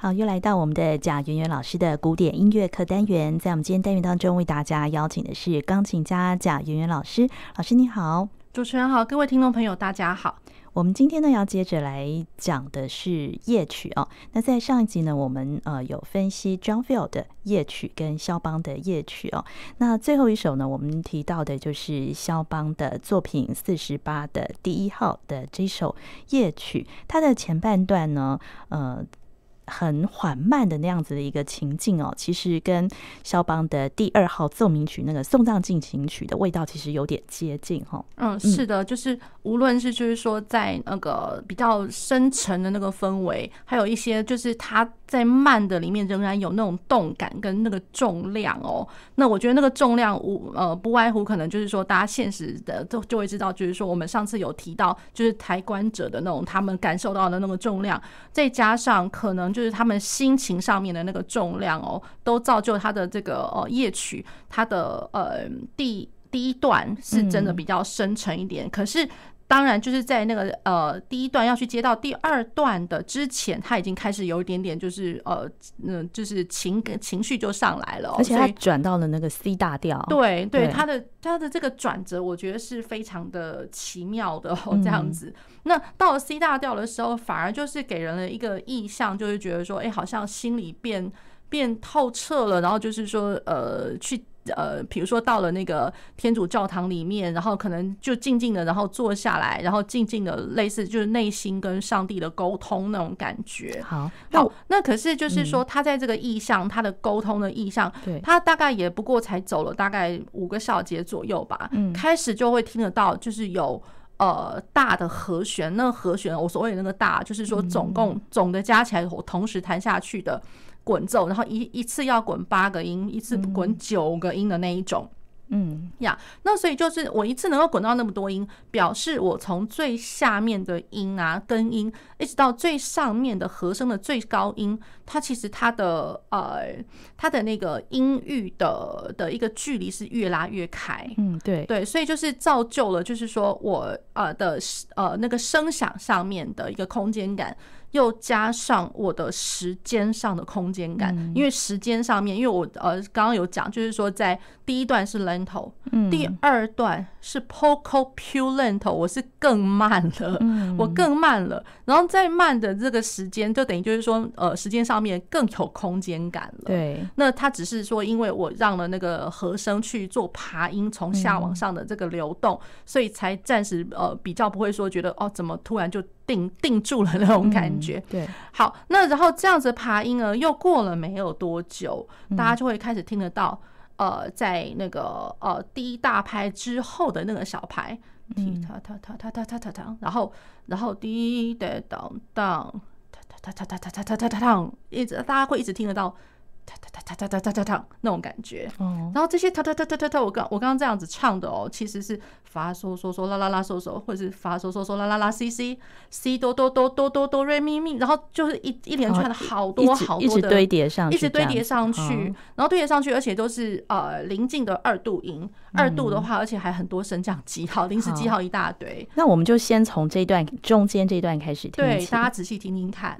好，又来到我们的贾圆圆老师的古典音乐课单元。在我们今天单元当中，为大家邀请的是钢琴家贾圆圆老师。老师你好，主持人好，各位听众朋友大家好。我们今天呢要接着来讲的是夜曲哦。那在上一集呢，我们呃有分析 John Field 的夜曲跟肖邦的夜曲哦。那最后一首呢，我们提到的就是肖邦的作品四十八的第一号的这首夜曲，它的前半段呢，呃。很缓慢的那样子的一个情境哦，其实跟肖邦的第二号奏鸣曲那个送葬进行曲的味道其实有点接近哈。嗯，是的，就是无论是就是说在那个比较深沉的那个氛围，还有一些就是它在慢的里面仍然有那种动感跟那个重量哦。那我觉得那个重量无呃不外乎可能就是说大家现实的就就会知道，就是说我们上次有提到就是抬棺者的那种他们感受到的那个重量，再加上可能。就是他们心情上面的那个重量哦，都造就他的这个呃夜曲，他的呃第第一段是真的比较深沉一点，嗯、可是。当然，就是在那个呃第一段要去接到第二段的之前，他已经开始有一点点就是呃嗯，就是情情绪就上来了，而且他转到了那个 C 大调。对对，他的他的这个转折，我觉得是非常的奇妙的哦，这样子。那到了 C 大调的时候，反而就是给人了一个意象，就是觉得说，哎，好像心里变变透彻了，然后就是说，呃，去。呃，比如说到了那个天主教堂里面，然后可能就静静的，然后坐下来，然后静静的，类似就是内心跟上帝的沟通那种感觉。好，那，那可是就是说，他在这个意象，他的沟通的意象，对，他大概也不过才走了大概五个小节左右吧，嗯，开始就会听得到，就是有呃大的和弦，那和弦我所谓的那个大，就是说总共总的加起来，我同时弹下去的。滚奏，然后一一次要滚八个音，一次滚九个音的那一种，嗯。呀，那所以就是我一次能够滚到那么多音，表示我从最下面的音啊根音，一直到最上面的和声的最高音，它其实它的呃它的那个音域的的一个距离是越拉越开，嗯对。对，所以就是造就了就是说我呃的呃那个声响上面的一个空间感。又加上我的时间上的空间感，因为时间上面，因为我呃刚刚有讲，就是说在第一段是 lento，第二段是 poco più lento，我是更慢了，我更慢了，然后再慢的这个时间，就等于就是说呃时间上面更有空间感了。对，那它只是说，因为我让了那个和声去做爬音，从下往上的这个流动，所以才暂时呃比较不会说觉得哦怎么突然就。定定住了那种感觉，对，好，那然后这样子爬音呢，又过了没有多久，大家就会开始听得到，呃，在那个呃第一大拍之后的那个小拍，踢踏踏踏踏踏踏踏踏，然后然后滴答当当，踏踏踏踏踏踏踏踏踏，一直大家会一直听得到。哒哒哒哒哒哒哒哒那种感觉，然后这些哒哒哒哒哒哒，我刚我刚刚这样子唱的哦，其实是发嗦嗦嗦啦啦啦嗦嗦，或者是发嗦嗦嗦啦啦啦 C C C 哆哆哆哆哆哆瑞咪咪，然后就是一一连串的好多好多的，一直堆叠上，一直堆叠上去，然后堆叠上去，而且都是呃临近的二度音，二度的话，而且还很多升降记号、临时记号一大堆。那我们就先从这段中间这段开始听，对，大家仔细听听看。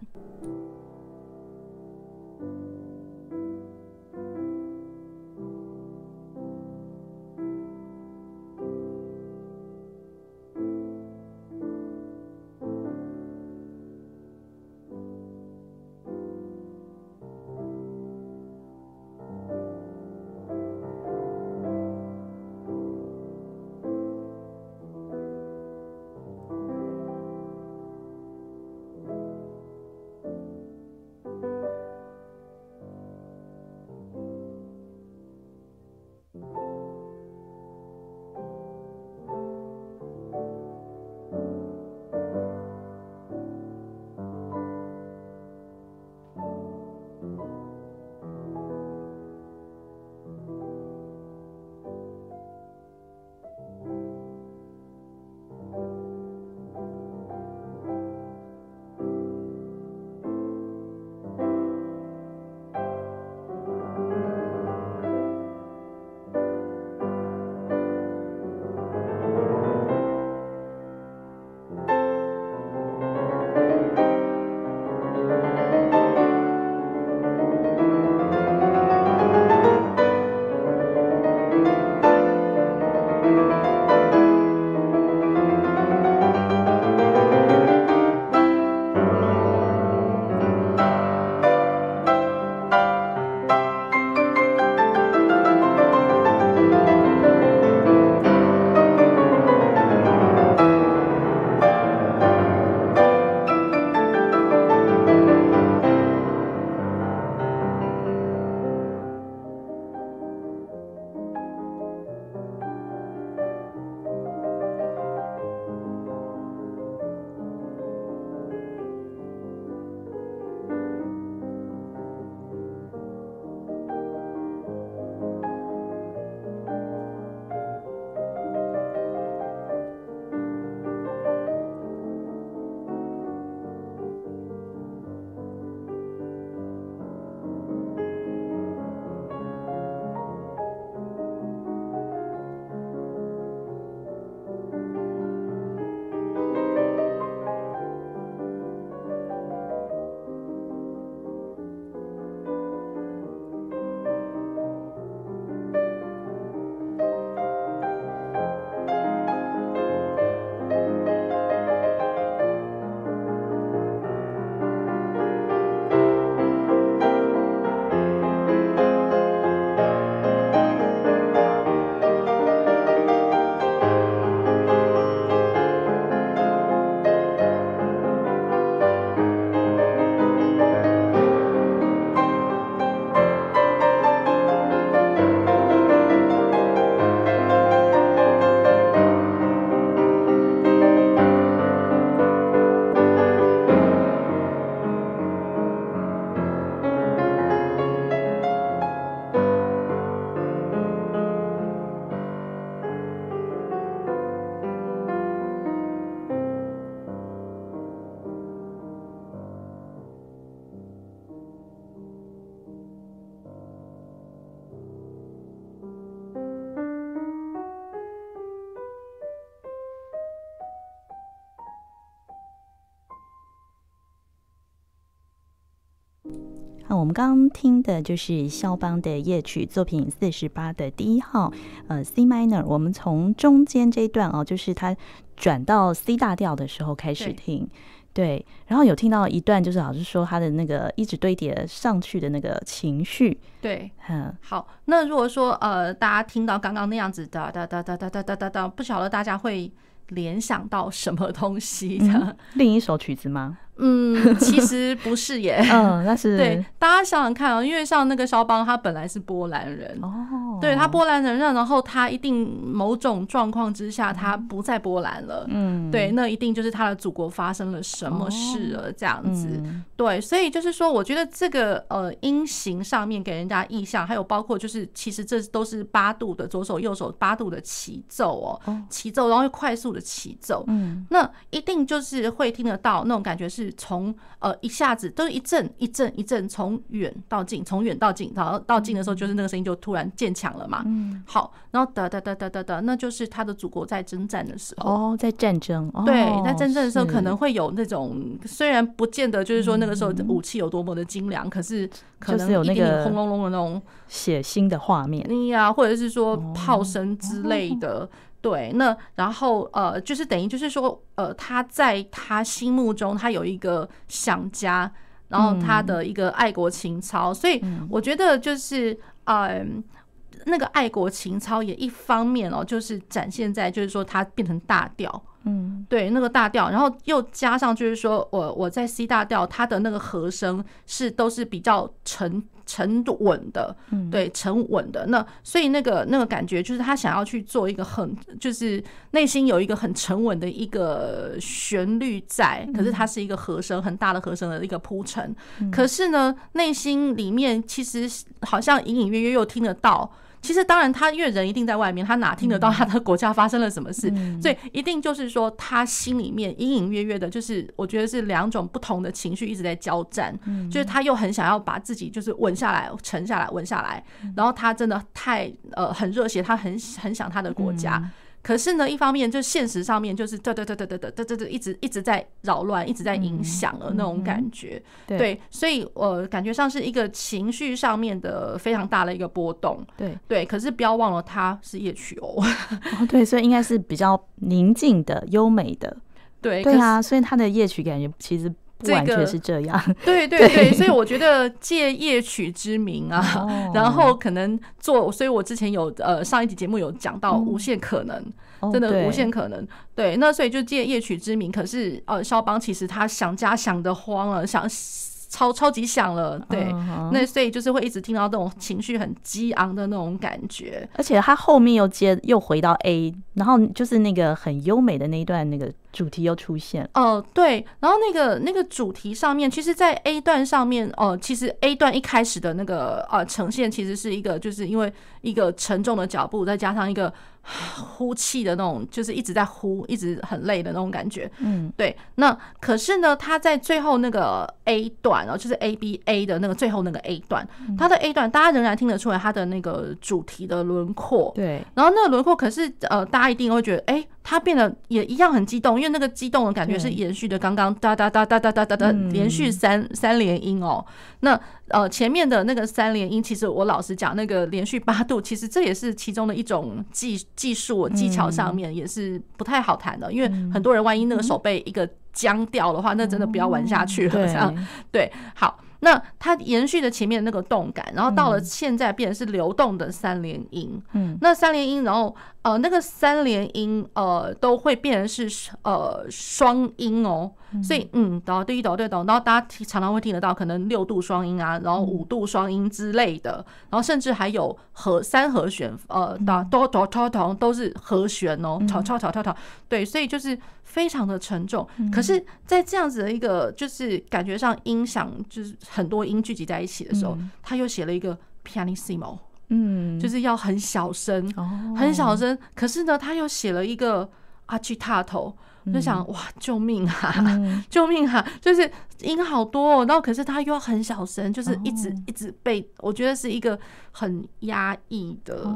我们刚刚听的就是肖邦的夜曲作品四十八的第一号，呃，C minor。我们从中间这一段哦，就是他转到 C 大调的时候开始听。对，然后有听到一段，就是老师说他的那个一直堆叠上去的那个情绪。对，嗯，好。那如果说呃，大家听到刚刚那样子哒哒哒哒哒哒哒哒哒，不晓得大家会联想到什么东西的？嗯，另一首曲子吗？嗯，其实不是耶。嗯，那是对。大家想想看啊，因为像那个肖邦，他本来是波兰人哦，对他波兰人，然后他一定某种状况之下，他不在波兰了。嗯，对，那一定就是他的祖国发生了什么事了，这样子。对，所以就是说，我觉得这个呃音型上面给人家印象，还有包括就是其实这都是八度的左手右手八度的齐奏哦，齐奏，然后又快速的齐奏。嗯，那一定就是会听得到那种感觉是。从呃一下子都是一阵一阵一阵，从远到近，从远到近，然后到近的时候，就是那个声音就突然渐强了嘛。嗯，好，然后哒哒哒哒哒哒，那就是他的祖国在征战的时候。哦，在战争。哦、对，在战争的时候可能会有那种，虽然不见得就是说那个时候武器有多么的精良，嗯、可是可能有那个轰隆隆的那种血腥的画面呀，或者是说炮声之类的。哦对，那然后呃，就是等于就是说，呃，他在他心目中，他有一个想家，然后他的一个爱国情操，所以我觉得就是嗯，那个爱国情操也一方面哦，就是展现在就是说他变成大调，嗯，对，那个大调，然后又加上就是说我我在 C 大调，它的那个和声是都是比较沉。沉稳的，对，沉稳的。那所以那个那个感觉就是他想要去做一个很，就是内心有一个很沉稳的一个旋律在，可是它是一个和声很大的和声的一个铺陈。可是呢，内心里面其实好像隐隐约约又听得到。其实当然，他因为人一定在外面，他哪听得到他的国家发生了什么事？所以一定就是说，他心里面隐隐约约的，就是我觉得是两种不同的情绪一直在交战。就是他又很想要把自己就是稳下来、沉下来、稳下来，然后他真的太呃很热血，他很很想他的国家。可是呢，一方面就现实上面就是一直一直在扰乱，一直在影响了那种感觉。对，所以我感觉上是一个情绪上面的非常大的一个波动。对对，可是不要忘了它是夜曲哦。哦，对，所以应该是比较宁静的、优美的。对对啊，所以它的夜曲感觉其实。不完全是这样，对对对，所以我觉得借夜曲之名啊，然后可能做，所以我之前有呃上一集节目有讲到无限可能，真的无限可能，对，那所以就借夜曲之名，可是呃肖邦其实他想家想的慌了，想。超超级响了，对，uh huh. 那所以就是会一直听到那种情绪很激昂的那种感觉，而且他后面又接又回到 A，然后就是那个很优美的那一段那个主题又出现。哦、呃，对，然后那个那个主题上面，其实，在 A 段上面，哦、呃，其实 A 段一开始的那个呃呈现，其实是一个就是因为一个沉重的脚步，再加上一个。呼气的那种，就是一直在呼，一直很累的那种感觉。嗯，对。那可是呢，他在最后那个 A 段哦，就是 A B A 的那个最后那个 A 段，他的 A 段，大家仍然听得出来他的那个主题的轮廓。对。然后那个轮廓，可是呃，大家一定会觉得，哎、欸，他变得也一样很激动，因为那个激动的感觉是延续的刚刚哒哒哒哒哒哒哒哒连续三三连音哦。那呃，前面的那个三连音，其实我老实讲，那个连续八度，其实这也是其中的一种技技术技巧上面也是不太好弹的，因为很多人万一那个手被一个僵掉的话，那真的不要玩下去了。这样对，好。那它延续的前面那个动感，然后到了现在变成是流动的三连音。嗯，那三连音，然后呃，那个三连音呃都会变成是呃双音哦。所以嗯，哆对哆对哆，然后大家常常会听得到可能六度双音啊，然后五度双音之类的，然后甚至还有和三和弦，呃，哆哆哆哆哆都是和弦哦，跳跳跳跳跳。对，所以就是非常的沉重。可是，在这样子的一个就是感觉上音响就是。很多音聚集在一起的时候，嗯、他又写了一个 pianissimo，嗯，就是要很小声，哦、很小声。可是呢，他又写了一个 agitato，就想哇，救命啊，嗯、救命啊！就是音好多，哦，然后可是他又很小声，就是一直一直被，我觉得是一个很压抑的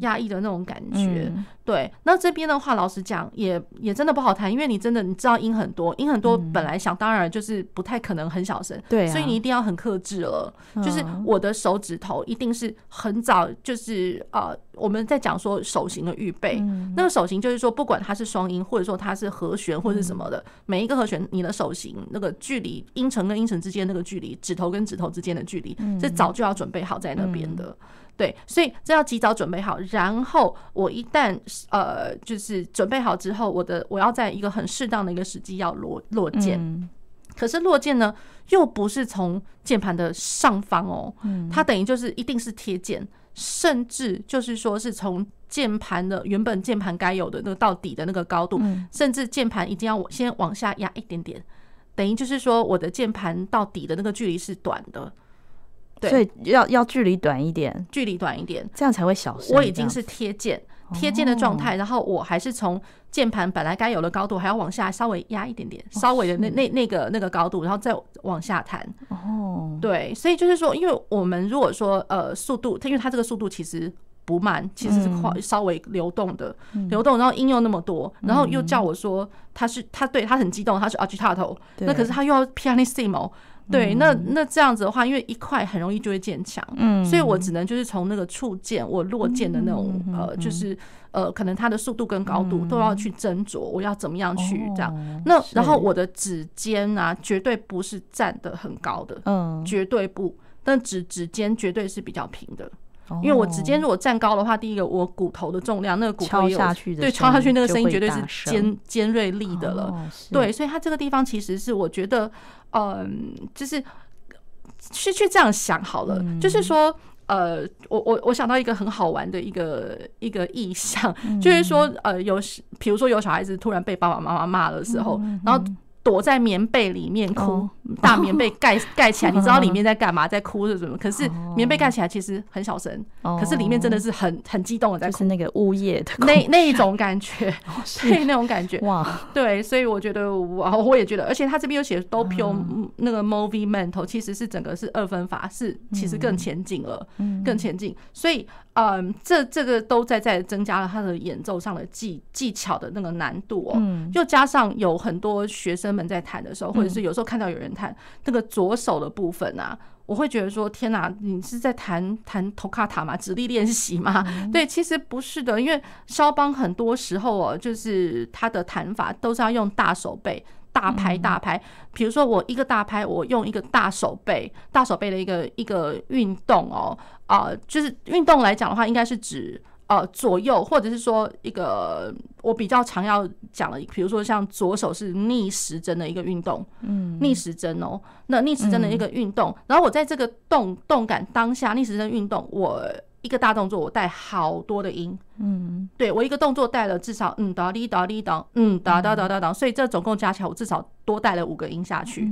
压抑的那种感觉。对，那这边的话，老实讲，也也真的不好弹，因为你真的你知道音很多，音很多，本来想当然就是不太可能很小声，对，所以你一定要很克制了。就是我的手指头一定是很早，就是呃，我们在讲说手型的预备，那个手型就是说，不管它是双音，或者说它是和弦或者是什么的，每一个和弦，你的手型那个距离，音程跟音程之间那个距离，指头跟指头之间的距离，这早就要准备好在那边的。对，所以这要及早准备好，然后我一旦呃，就是准备好之后，我的我要在一个很适当的一个时机要落落键，嗯、可是落键呢，又不是从键盘的上方哦，嗯、它等于就是一定是贴键，甚至就是说是从键盘的原本键盘该有的那个到底的那个高度，嗯、甚至键盘一定要先往下压一点点，等于就是说我的键盘到底的那个距离是短的。对所以要要距离短一点，距离短一点，这样才会小声。我已经是贴键贴键的状态，然后我还是从键盘本来该有的高度，还要往下稍微压一点点，稍微的那那那个那个高度，然后再往下弹。哦，对，所以就是说，因为我们如果说呃速度，它因为它这个速度其实不慢，其实是快稍微流动的流动，然后音又那么多，然后又叫我说他是他对他很激动，他是 agitato，那可是他又要 pianissimo。对，那那这样子的话，因为一块很容易就会渐强，嗯，所以我只能就是从那个触键，我落键的那种呃，就是呃，可能它的速度跟高度都要去斟酌，我要怎么样去这样。那然后我的指尖啊，绝对不是站得很高的，嗯，绝对不，但指指尖绝对是比较平的。因为我直接如果站高的话，第一个我骨头的重量，那个骨头也有对敲下去那个声音绝对是尖尖锐利的了。对，所以它这个地方其实是我觉得，嗯，就是去去这样想好了，就是说，呃，我我我想到一个很好玩的一个一个意象，就是说，呃，有比如说有小孩子突然被爸爸妈妈骂的时候，然后。躲在棉被里面哭，大棉被盖盖起来，你知道里面在干嘛，在哭是什么？可是棉被盖起来其实很小声，可是里面真的是很很激动的在哭，就是那个呜咽的那那一种感觉，对那种感觉。哇，对，所以我觉得我我也觉得，而且他这边有写 doppio 那个 “movie mental”，其实是整个是二分法，是其实更前进了，更前进，所以。嗯，这这个都在在增加了他的演奏上的技技巧的那个难度哦，又加上有很多学生们在弹的时候，或者是有时候看到有人弹那个左手的部分啊，我会觉得说天哪，你是在弹弹头卡塔吗？指力练习吗？对，其实不是的，因为肖邦很多时候哦，就是他的弹法都是要用大手背。大拍大拍，比如说我一个大拍，我用一个大手背，大手背的一个一个运动哦，啊、呃，就是运动来讲的话，应该是指呃左右，或者是说一个我比较常要讲的，比如说像左手是逆时针的一个运动，嗯，逆时针哦，那逆时针的一个运动，然后我在这个动动感当下，逆时针运动我。一个大动作，我带好多的音，嗯，对，我一个动作带了至少嗯哒哩哒哩哒，嗯哒哒哒哒哒，所以这总共加起来我至少多带了五个音下去，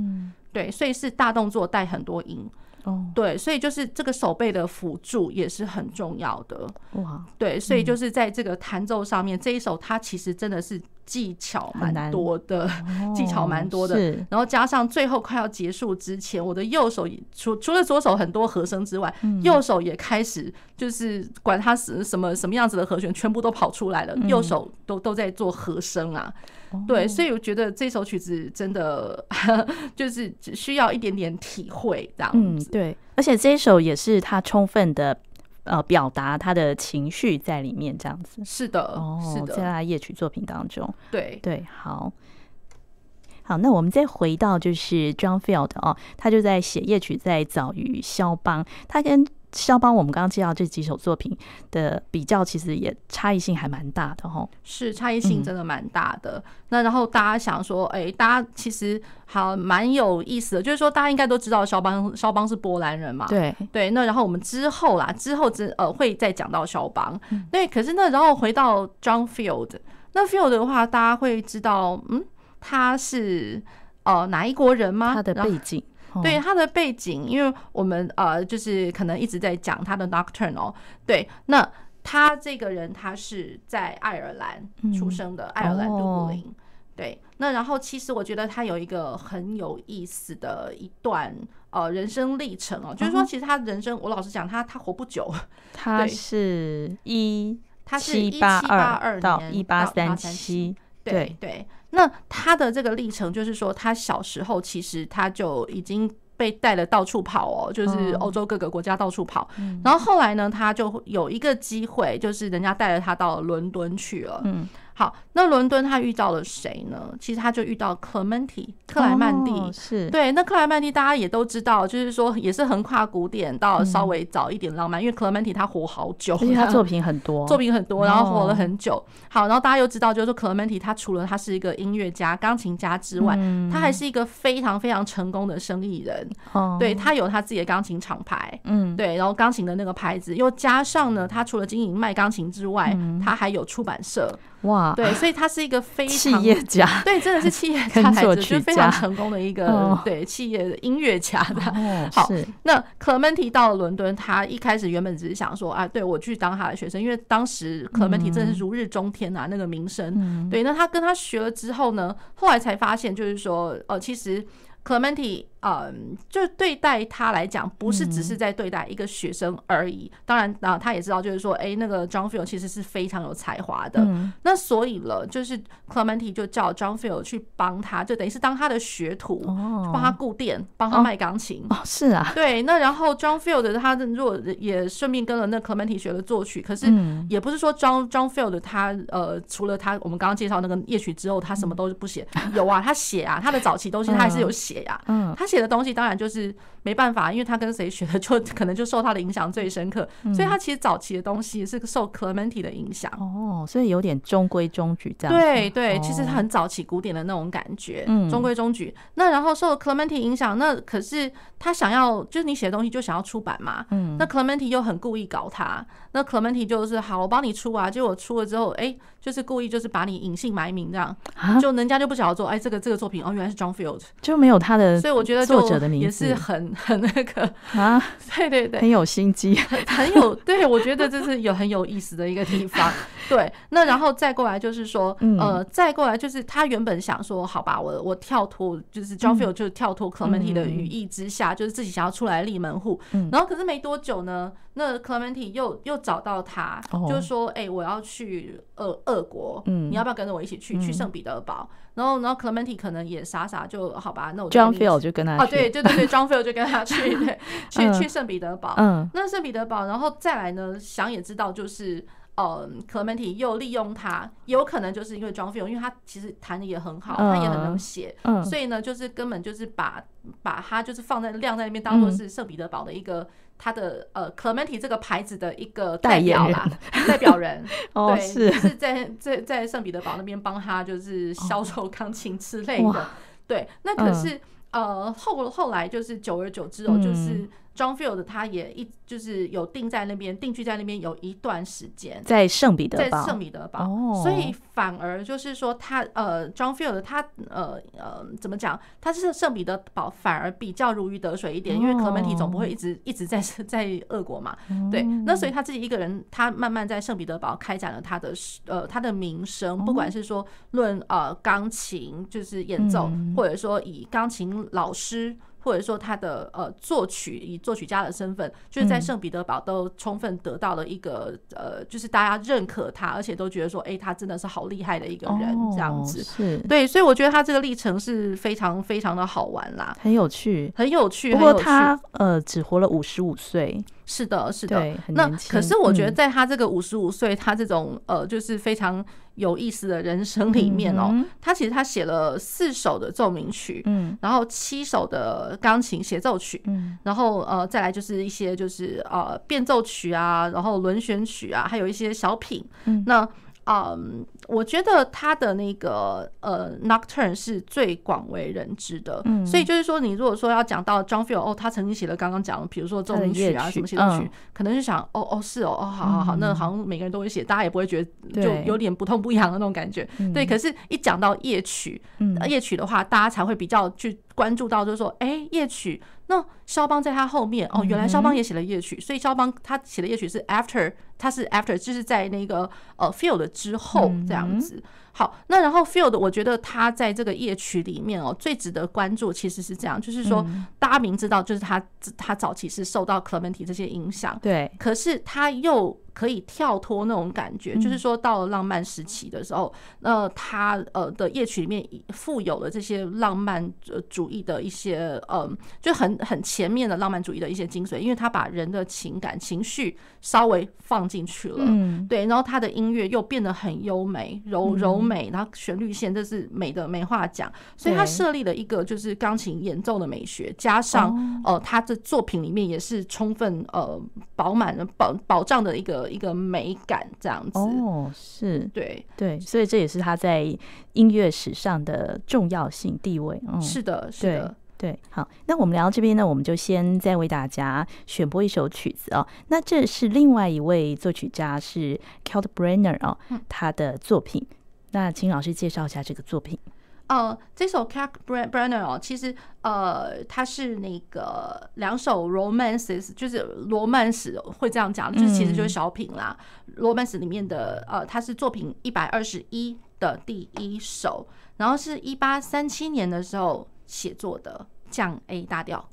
对，所以是大动作带很多音。哦，对，所以就是这个手背的辅助也是很重要的哇。对，所以就是在这个弹奏上面，这一首它其实真的是技巧蛮多的，技巧蛮多的。然后加上最后快要结束之前，我的右手除除了左手很多和声之外，右手也开始就是管它是什么什么样子的和弦，全部都跑出来了。右手都都在做和声啊。对，所以我觉得这首曲子真的 就是只需要一点点体会这样子。嗯，对，而且这一首也是他充分的呃表达他的情绪在里面，这样子。是的，哦，是的，在他夜曲作品当中。对对，好，好，那我们再回到就是 John Field 哦，他就在写夜曲，在早于肖邦，他跟。肖邦，我们刚刚介绍这几首作品的比较，其实也差异性还蛮大的哈。是差异性真的蛮大的。嗯、那然后大家想说，哎、欸，大家其实好蛮有意思的，就是说大家应该都知道肖邦，肖邦是波兰人嘛。对对。那然后我们之后啦，之后之呃会再讲到肖邦。对、嗯。可是那然后回到 John Field，那 Field 的话，大家会知道，嗯，他是呃哪一国人吗？他的背景。对他的背景，因为我们呃，就是可能一直在讲他的 Nocturnal。对，那他这个人他是在爱尔兰出生的，爱尔兰都柏林。对，那然后其实我觉得他有一个很有意思的一段呃人生历程哦，就是说其实他人生，我老实讲，他他活不久，他是一他是一七八二到一八三七，对对。那他的这个历程就是说，他小时候其实他就已经被带了到处跑哦，就是欧洲各个国家到处跑。然后后来呢，他就有一个机会，就是人家带着他到伦敦去了。好，那伦敦他遇到了谁呢？其实他就遇到 Clementi 克莱曼蒂，哦、是对。那克莱曼蒂大家也都知道，就是说也是横跨古典到稍微早一点浪漫，嗯、因为 Clementi 他活好久，而且他作品很多，作品很多，然后活了很久。哦、好，然后大家又知道，就是说 Clementi 他除了他是一个音乐家、钢琴家之外，嗯、他还是一个非常非常成功的生意人。哦，对，他有他自己的钢琴厂牌，嗯，对，然后钢琴的那个牌子，又加上呢，他除了经营卖钢琴之外，嗯、他还有出版社。哇，对，所以他是一个非常企业家，对，真的是企业家，就是非常成功的一个对企业的音乐家的。好，那克莱曼蒂到了伦敦，他一开始原本只是想说啊，对我去当他的学生，因为当时克莱曼蒂真的是如日中天啊，那个名声。对，那他跟他学了之后呢，后来才发现，就是说，呃，其实克莱曼蒂。嗯，就对待他来讲，不是只是在对待一个学生而已。嗯、当然，啊，他也知道，就是说，哎、欸，那个 John Field 其实是非常有才华的。嗯、那所以了，就是 Clementi 就叫 John Field 去帮他，就等于是当他的学徒，帮、哦、他顾店，帮他卖钢琴哦。哦，是啊。对，那然后 John Field 他如果也顺便跟了那 Clementi 学了作曲，可是也不是说 John John Field 他呃，除了他我们刚刚介绍那个夜曲之后，他什么都不写。嗯、有啊，他写啊，他的早期东西他还是有写呀、啊。嗯，他。写的东西当然就是没办法，因为他跟谁学的，就可能就受他的影响最深刻。所以他其实早期的东西是受 Clementi 的影响哦，所以有点中规中矩这样。对对，其实他很早期古典的那种感觉，中规中矩。那然后受 Clementi 影响，那可是他想要，就是你写的东西就想要出版嘛。嗯，那 Clementi 又很故意搞他，那 Clementi 就是好，我帮你出啊。结果出了之后，哎，就是故意就是把你隐姓埋名这样，就人家就不晓得说，哎，这个这个作品哦，原来是 John Field，就没有他的，所以我觉得。作者的名字也是很 很那个啊，对对对，很有心机，很有对，我觉得这是有很有意思的一个地方。对，那然后再过来就是说，呃，再过来就是他原本想说，好吧，我我跳脱，就是 John Field 就是跳脱 Clementi 的羽翼之下，就是自己想要出来立门户。然后可是没多久呢，那 Clementi 又又找到他，就是说，哎，我要去俄俄国，你要不要跟着我一起去去圣彼得堡？然后然后 Clementi 可能也傻傻就好吧，那我 John Field 就跟他哦，对对对对，John Field 就跟他去对，去去圣彼得堡。嗯，那圣彼得堡，然后再来呢，想也知道就是。呃，Clementi 又利用他，有可能就是因为 John Field，因为他其实弹的也很好，他也很能写，所以呢，就是根本就是把把他就是放在晾在那边，当做是圣彼得堡的一个他的呃 Clementi 这个牌子的一个代表啦，代表人，对，是。在在在圣彼得堡那边帮他就是销售钢琴之类的，对，那可是呃后后来就是久而久之哦，就是。John Field 他也一就是有定在那边定居在那边有一段时间，在圣彼得堡，在圣彼得堡，所以反而就是说他呃 John Field 他呃呃怎么讲？他是圣彼得堡反而比较如鱼得水一点，因为 Clementi 总不会一直一直在 在俄国嘛，对，那所以他自己一个人，他慢慢在圣彼得堡开展了他的呃他的名声，不管是说论呃钢琴就是演奏，或者说以钢琴老师。或者说他的呃作曲，以作曲家的身份，就是在圣彼得堡都充分得到了一个呃，就是大家认可他，而且都觉得说，哎，他真的是好厉害的一个人，这样子。是，对，所以我觉得他这个历程是非常非常的好玩啦，很有趣，很有趣。不过他呃只活了五十五岁。是的，是的。那可是我觉得，在他这个五十五岁，他这种呃，就是非常有意思的人生里面哦，他其实他写了四首的奏鸣曲，嗯，然后七首的钢琴协奏曲，嗯，然后呃，再来就是一些就是呃变奏曲啊，然后轮旋曲啊，还有一些小品，嗯，那。嗯，我觉得他的那个呃，Nocturne 是最广为人知的，嗯，所以就是说，你如果说要讲到 John Field，哦，他曾经写了刚刚讲的，比如说奏鸣曲啊，什么协奏曲，可能是想，哦哦是哦，哦好好好，那好像每个人都会写，大家也不会觉得就有点不痛不痒的那种感觉，对。可是，一讲到夜曲，夜曲的话，大家才会比较去关注到，就是说，哎，夜曲。那肖邦在他后面哦，原来肖邦也写了夜曲，所以肖邦他写的夜曲是 after，他是 after，就是在那个呃 Field 之后这样子。好，那然后 Field，我觉得它在这个夜曲里面哦，最值得关注其实是这样，就是说，大家明知道，就是他他早期是受到 Clementi 这些影响，对，可是他又。可以跳脱那种感觉，就是说到了浪漫时期的时候，那他呃的夜曲里面富有了这些浪漫主义的一些嗯，就很很前面的浪漫主义的一些精髓，因为他把人的情感情绪稍微放进去了，嗯，对，然后他的音乐又变得很优美、柔柔美，然后旋律线这是美的没话讲，所以他设立了一个就是钢琴演奏的美学，加上呃他的作品里面也是充分呃饱满的保保障的一个。一个美感这样子哦，是对对，所以这也是他在音乐史上的重要性地位。嗯，是的，是的，对，好，那我们聊到这边呢，我们就先再为大家选播一首曲子哦。那这是另外一位作曲家是 Kalkbrenner 哦，他的作品。那请老师介绍一下这个作品。呃，这首 Kalkbrenner 哦，其实呃，它是那个两首 romances，就是罗曼史会这样讲，就是其实就是小品啦。罗曼史里面的呃，它是作品一百二十一的第一首，然后是一八三七年的时候写作的降 A 大调。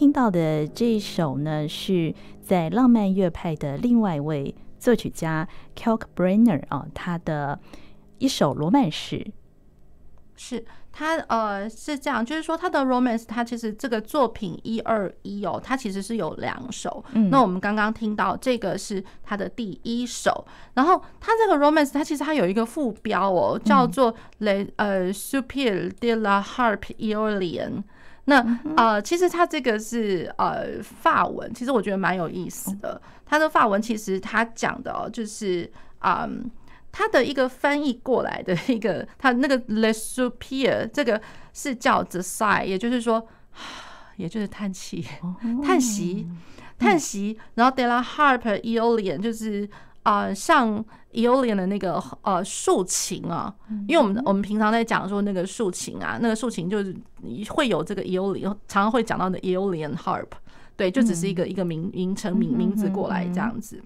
听到的这一首呢，是在浪漫乐派的另外一位作曲家 Kalkbrenner 啊，他的一首罗曼史。是他呃是这样，就是说他的 romance，他其实这个作品一二一哦，他其实是有两首。嗯，那我们刚刚听到这个是他的第一首，然后他这个 romance，他其实他有一个副标哦，叫做 Le 呃 Soupirs de la Harpe Éolienne。那呃，其实它这个是呃法文，其实我觉得蛮有意思的。它的法文其实它讲的哦，就是嗯。它的一个翻译过来的一个，它那个 Le Soupir 这个是叫 The Sigh，也就是说，也就是叹气、叹息、叹息。然后 De la Harpe Éolienne 就是啊、呃，像 Éolienne 的那个呃竖琴啊，因为我们我们平常在讲说那个竖琴啊，那个竖琴就是会有这个 Éolienne，常常会讲到的 Éolienne Harp，对，就只是一个一个名名称名名字过来这样子。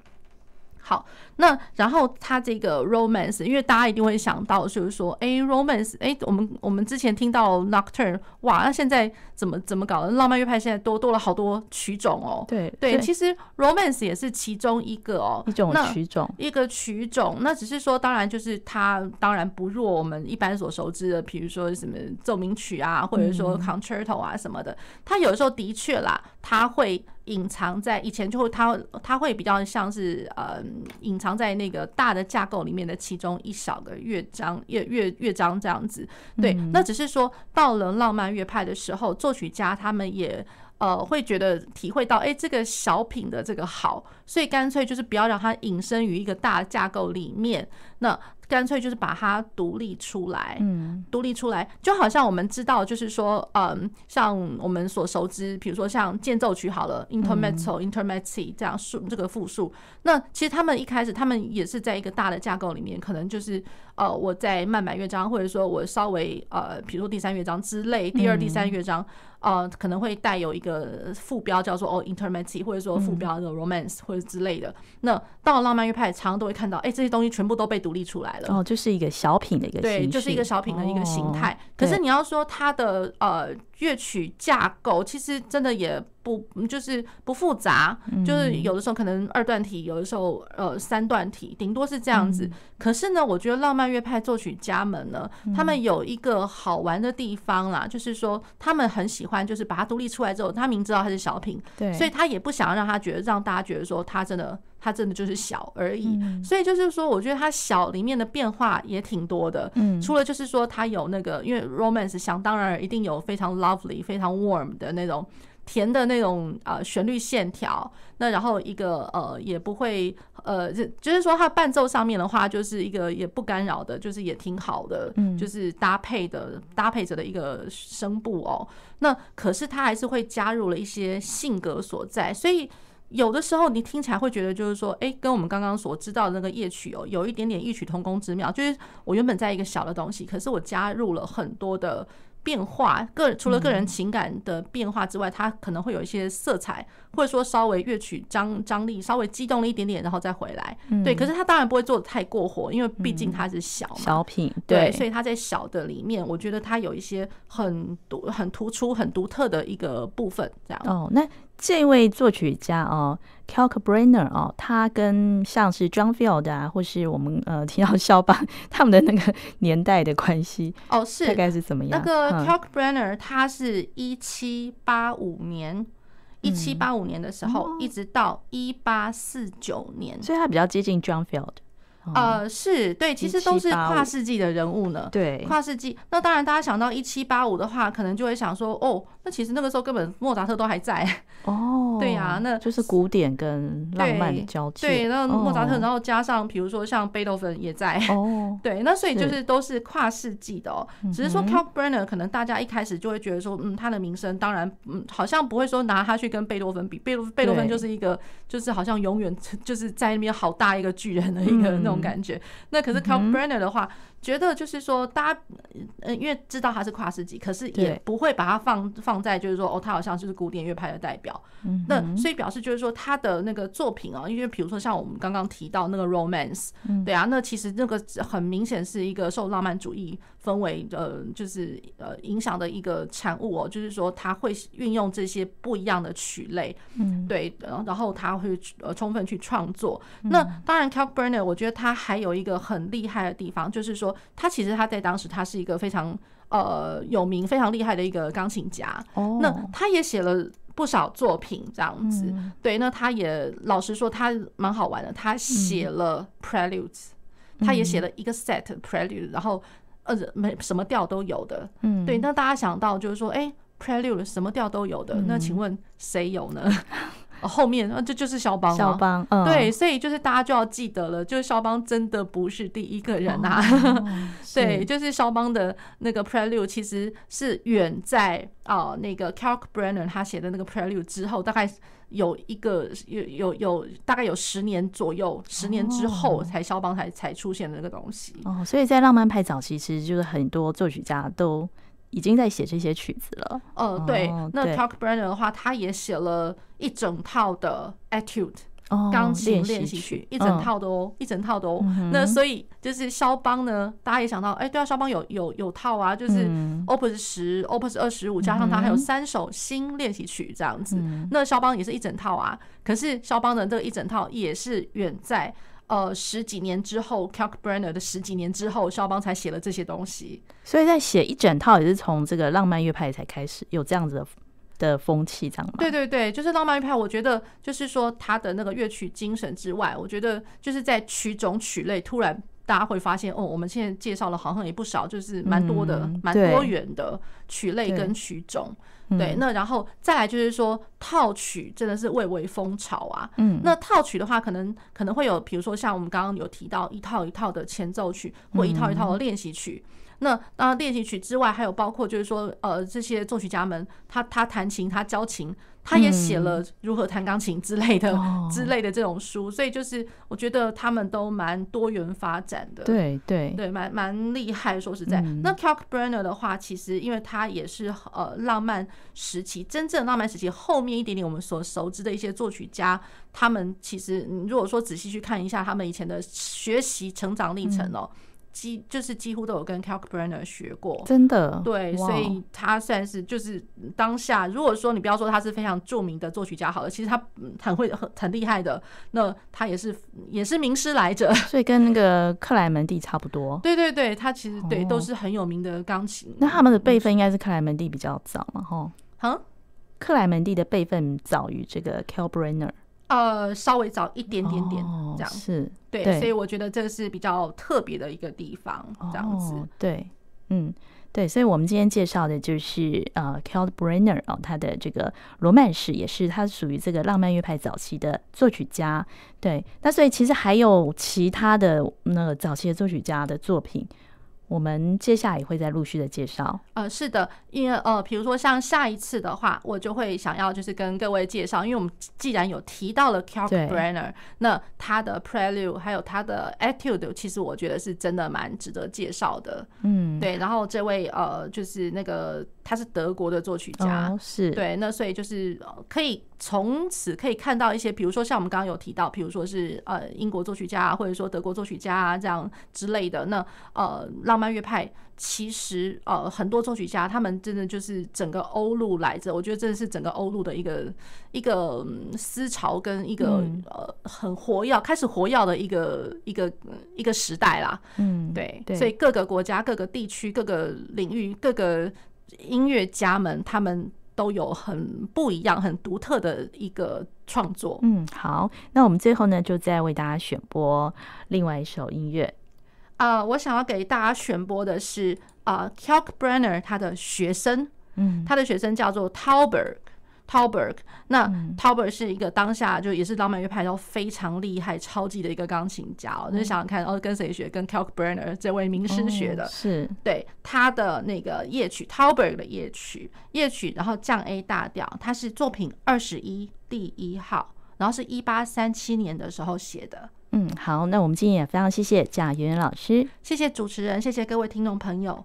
好，那然后他这个 romance，因为大家一定会想到，就是说，哎，romance，哎，我们我们之前听到 nocturne，哇，那现在怎么怎么搞的？浪漫乐派现在多多了好多曲种哦。对对，其实 romance 也是其中一个哦，一种曲种，一个曲种。那只是说，当然就是它当然不弱我们一般所熟知的，比如说什么奏鸣曲啊，或者说 concerto 啊什么的。它有时候的确啦，它会。隐藏在以前就会，它它会比较像是呃，隐藏在那个大的架构里面的其中一小个乐章乐乐乐章这样子。对，那只是说到了浪漫乐派的时候，作曲家他们也呃会觉得体会到，哎，这个小品的这个好，所以干脆就是不要让它隐身于一个大架构里面。那干脆就是把它独立出来，嗯，独立出来，就好像我们知道，就是说，嗯，像我们所熟知，比如说像间奏曲好了，intermezzo、intermezzi 这样数这个复数，那其实他们一开始他们也是在一个大的架构里面，可能就是呃，我在慢板乐章，或者说我稍微呃，比如说第三乐章之类，第二、第三乐章。呃，可能会带有一个副标叫做哦，intermezzi，或者说副标的 romance 或者之类的。那到了浪漫乐派，常常都会看到，哎，这些东西全部都被独立出来了。哦，就是一个小品的一个对，就是一个小品的一个形态。可是你要说它的呃乐曲架构，其实真的也不就是不复杂，就是有的时候可能二段体，有的时候呃三段体，顶多是这样子。可是呢，我觉得浪漫乐派作曲家们呢，他们有一个好玩的地方啦，就是说他们很喜欢。就是把它独立出来之后，他明知道它是小品，对，所以他也不想让他觉得让大家觉得说他真的他真的就是小而已。所以就是说，我觉得它小里面的变化也挺多的。嗯，除了就是说它有那个，因为 romance 想当然一定有非常 lovely、非常 warm 的那种。甜的那种呃旋律线条，那然后一个呃也不会呃就就是说它伴奏上面的话，就是一个也不干扰的，就是也挺好的，就是搭配的搭配着的一个声部哦。那可是它还是会加入了一些性格所在，所以有的时候你听起来会觉得就是说，哎，跟我们刚刚所知道的那个夜曲哦，有一点点异曲同工之妙。就是我原本在一个小的东西，可是我加入了很多的。变化，个除了个人情感的变化之外，它可能会有一些色彩，或者说稍微乐曲张张力稍微激动了一点点，然后再回来。对，可是它当然不会做的太过火，因为毕竟它是小嘛，小品。对，所以它在小的里面，我觉得它有一些很独、很突出、很独特的一个部分。这样哦，那。这位作曲家哦，Kalkbrenner 哦，他跟像是 John Field 啊，或是我们呃提到肖邦他们的那个年代的关系 哦，是大概是怎么样？那个 Kalkbrenner 他是一七八五年，一七八五年的时候，一直到一八四九年，所以他比较接近 John Field。呃，是对，其实都是跨世纪的人物呢。对，跨世纪。那当然，大家想到一七八五的话，可能就会想说，哦，那其实那个时候根本莫扎特都还在。哦，对呀，那就是古典跟浪漫的交界。对，那莫扎特，然后加上比如说像贝多芬也在。哦，对，那所以就是都是跨世纪的哦。只是说 Kalkbrenner 可能大家一开始就会觉得说，嗯，他的名声当然，嗯，好像不会说拿他去跟贝多芬比。贝多贝多芬就是一个，就是好像永远 就是在那边好大一个巨人的一个那种。感觉。那可是 Kalkbrenner 的话。觉得就是说，大家呃，因为知道他是跨世纪，可是也不会把它放放在就是说，哦，他好像就是古典乐派的代表。嗯，那所以表示就是说，他的那个作品啊，因为比如说像我们刚刚提到那个 Romance，对啊，那其实那个很明显是一个受浪漫主义氛围呃，就是呃影响的一个产物哦。就是说，他会运用这些不一样的曲类，嗯，对，然后他会呃充分去创作。那当然，Kalkbrenner 我觉得他还有一个很厉害的地方，就是说。他其实他在当时他是一个非常呃有名、非常厉害的一个钢琴家。哦，那他也写了不少作品，这样子。嗯、对，那他也老实说，他蛮好玩的。他写了 Preludes，、嗯、他也写了一个 set Prelude，然后呃没什么调都有的。嗯，对。那大家想到就是说，哎、欸、Prelude 什么调都有的，嗯、那请问谁有呢？后面啊，这就是肖邦。肖邦，嗯，对，所以就是大家就要记得了，就是肖邦真的不是第一个人啊。哦、对，就是肖邦的那个 Prelude 其实是远在啊、呃、那个 Kalkbrenner 他写的那个 Prelude 之后，大概有一个有有有大概有十年左右，十年之后才肖邦才才出现的那个东西。哦，所以在浪漫派早期，其实就是很多作曲家都。已经在写这些曲子了。呃，对，那 Talk Brenner 的话，他也写了一整套的 Etude 钢琴练习曲，一整套的哦，一整套的哦。那所以就是肖邦呢，大家也想到，哎，对啊，肖邦有有有套啊，就是 Opus 十、Opus 二十五，加上他还有三首新练习曲这样子。那肖邦也是一整套啊，可是肖邦的这个一整套也是远在。呃，十几年之后，Kalkbrenner 的十几年之后，肖邦才写了这些东西。所以在写一整套也是从这个浪漫乐派才开始有这样子的的风气，这样吗？对对对，就是浪漫乐派。我觉得就是说他的那个乐曲精神之外，我觉得就是在曲种曲类，突然大家会发现哦，我们现在介绍了好像也不少，就是蛮多的，蛮、嗯、多元的曲类跟曲种。对，那然后再来就是说套曲真的是蔚为风潮啊。嗯，那套曲的话，可能可能会有，比如说像我们刚刚有提到一套一套的前奏曲，或一套一套的练习曲。那当然练习曲之外，还有包括就是说，呃，这些作曲家们，他他弹琴，他教琴。他也写了如何弹钢琴之类的、嗯、之类的这种书，所以就是我觉得他们都蛮多元发展的，对对对，蛮蛮厉害。说实在，嗯、那 Kalkbrenner 的话，其实因为他也是呃浪漫时期真正浪漫时期后面一点点我们所熟知的一些作曲家，他们其实你如果说仔细去看一下他们以前的学习成长历程哦。嗯几就是几乎都有跟 Kalkbrenner 学过，真的对，所以他算是就是当下，如果说你不要说他是非常著名的作曲家好了，其实他很会很很厉害的，那他也是也是名师来着，所以跟那个克莱门蒂差不多。对对对，他其实对都是很有名的钢琴。那他们的辈分应该是克莱门蒂比较早嘛？哈，嗯，克莱门蒂的辈分早于这个 Kalkbrenner。呃，稍微早一点点点，这样、哦、是对，对，所以我觉得这是比较特别的一个地方，这样子，哦、对，嗯，对，所以我们今天介绍的就是呃，Kalkbrenner 哦，他的这个罗曼史也是他属于这个浪漫乐派早期的作曲家，对，那所以其实还有其他的那个早期的作曲家的作品。我们接下来也会再陆续的介绍。呃，是的，因为呃，比如说像下一次的话，我就会想要就是跟各位介绍，因为我们既然有提到了 Kalkbrenner，那他的 Prelude 还有他的 Etude，其实我觉得是真的蛮值得介绍的。嗯，对。然后这位呃，就是那个他是德国的作曲家，哦、是对。那所以就是可以从此可以看到一些，比如说像我们刚刚有提到，比如说是呃英国作曲家啊，或者说德国作曲家啊这样之类的。那呃浪漫乐派其实呃很多作曲家他们真的就是整个欧陆来着，我觉得真的是整个欧陆的一个一个思潮跟一个呃很活跃开始活跃的一个一个一个时代啦。嗯，对，所以各个国家、各个地区、各个领域、各个音乐家们他们。都有很不一样、很独特的一个创作。嗯，好，那我们最后呢，就再为大家选播另外一首音乐。啊、呃，我想要给大家选播的是啊、呃、Kalkbrenner 他的学生，嗯，他的学生叫做 Thalberg。Thalberg，那 Thalberg 是一个当下就也是浪漫乐派都非常厉害、超级的一个钢琴家哦。那想想看，哦，跟谁学？跟 Kalkbrenner 这位名师学的。是对他的那个夜曲，Thalberg 的夜曲，夜曲，然后降 A 大调，他是作品二十一第一号，然后是一八三七年的时候写的。嗯，好，那我们今天也非常谢谢贾圆圆老师，谢谢主持人，谢谢各位听众朋友。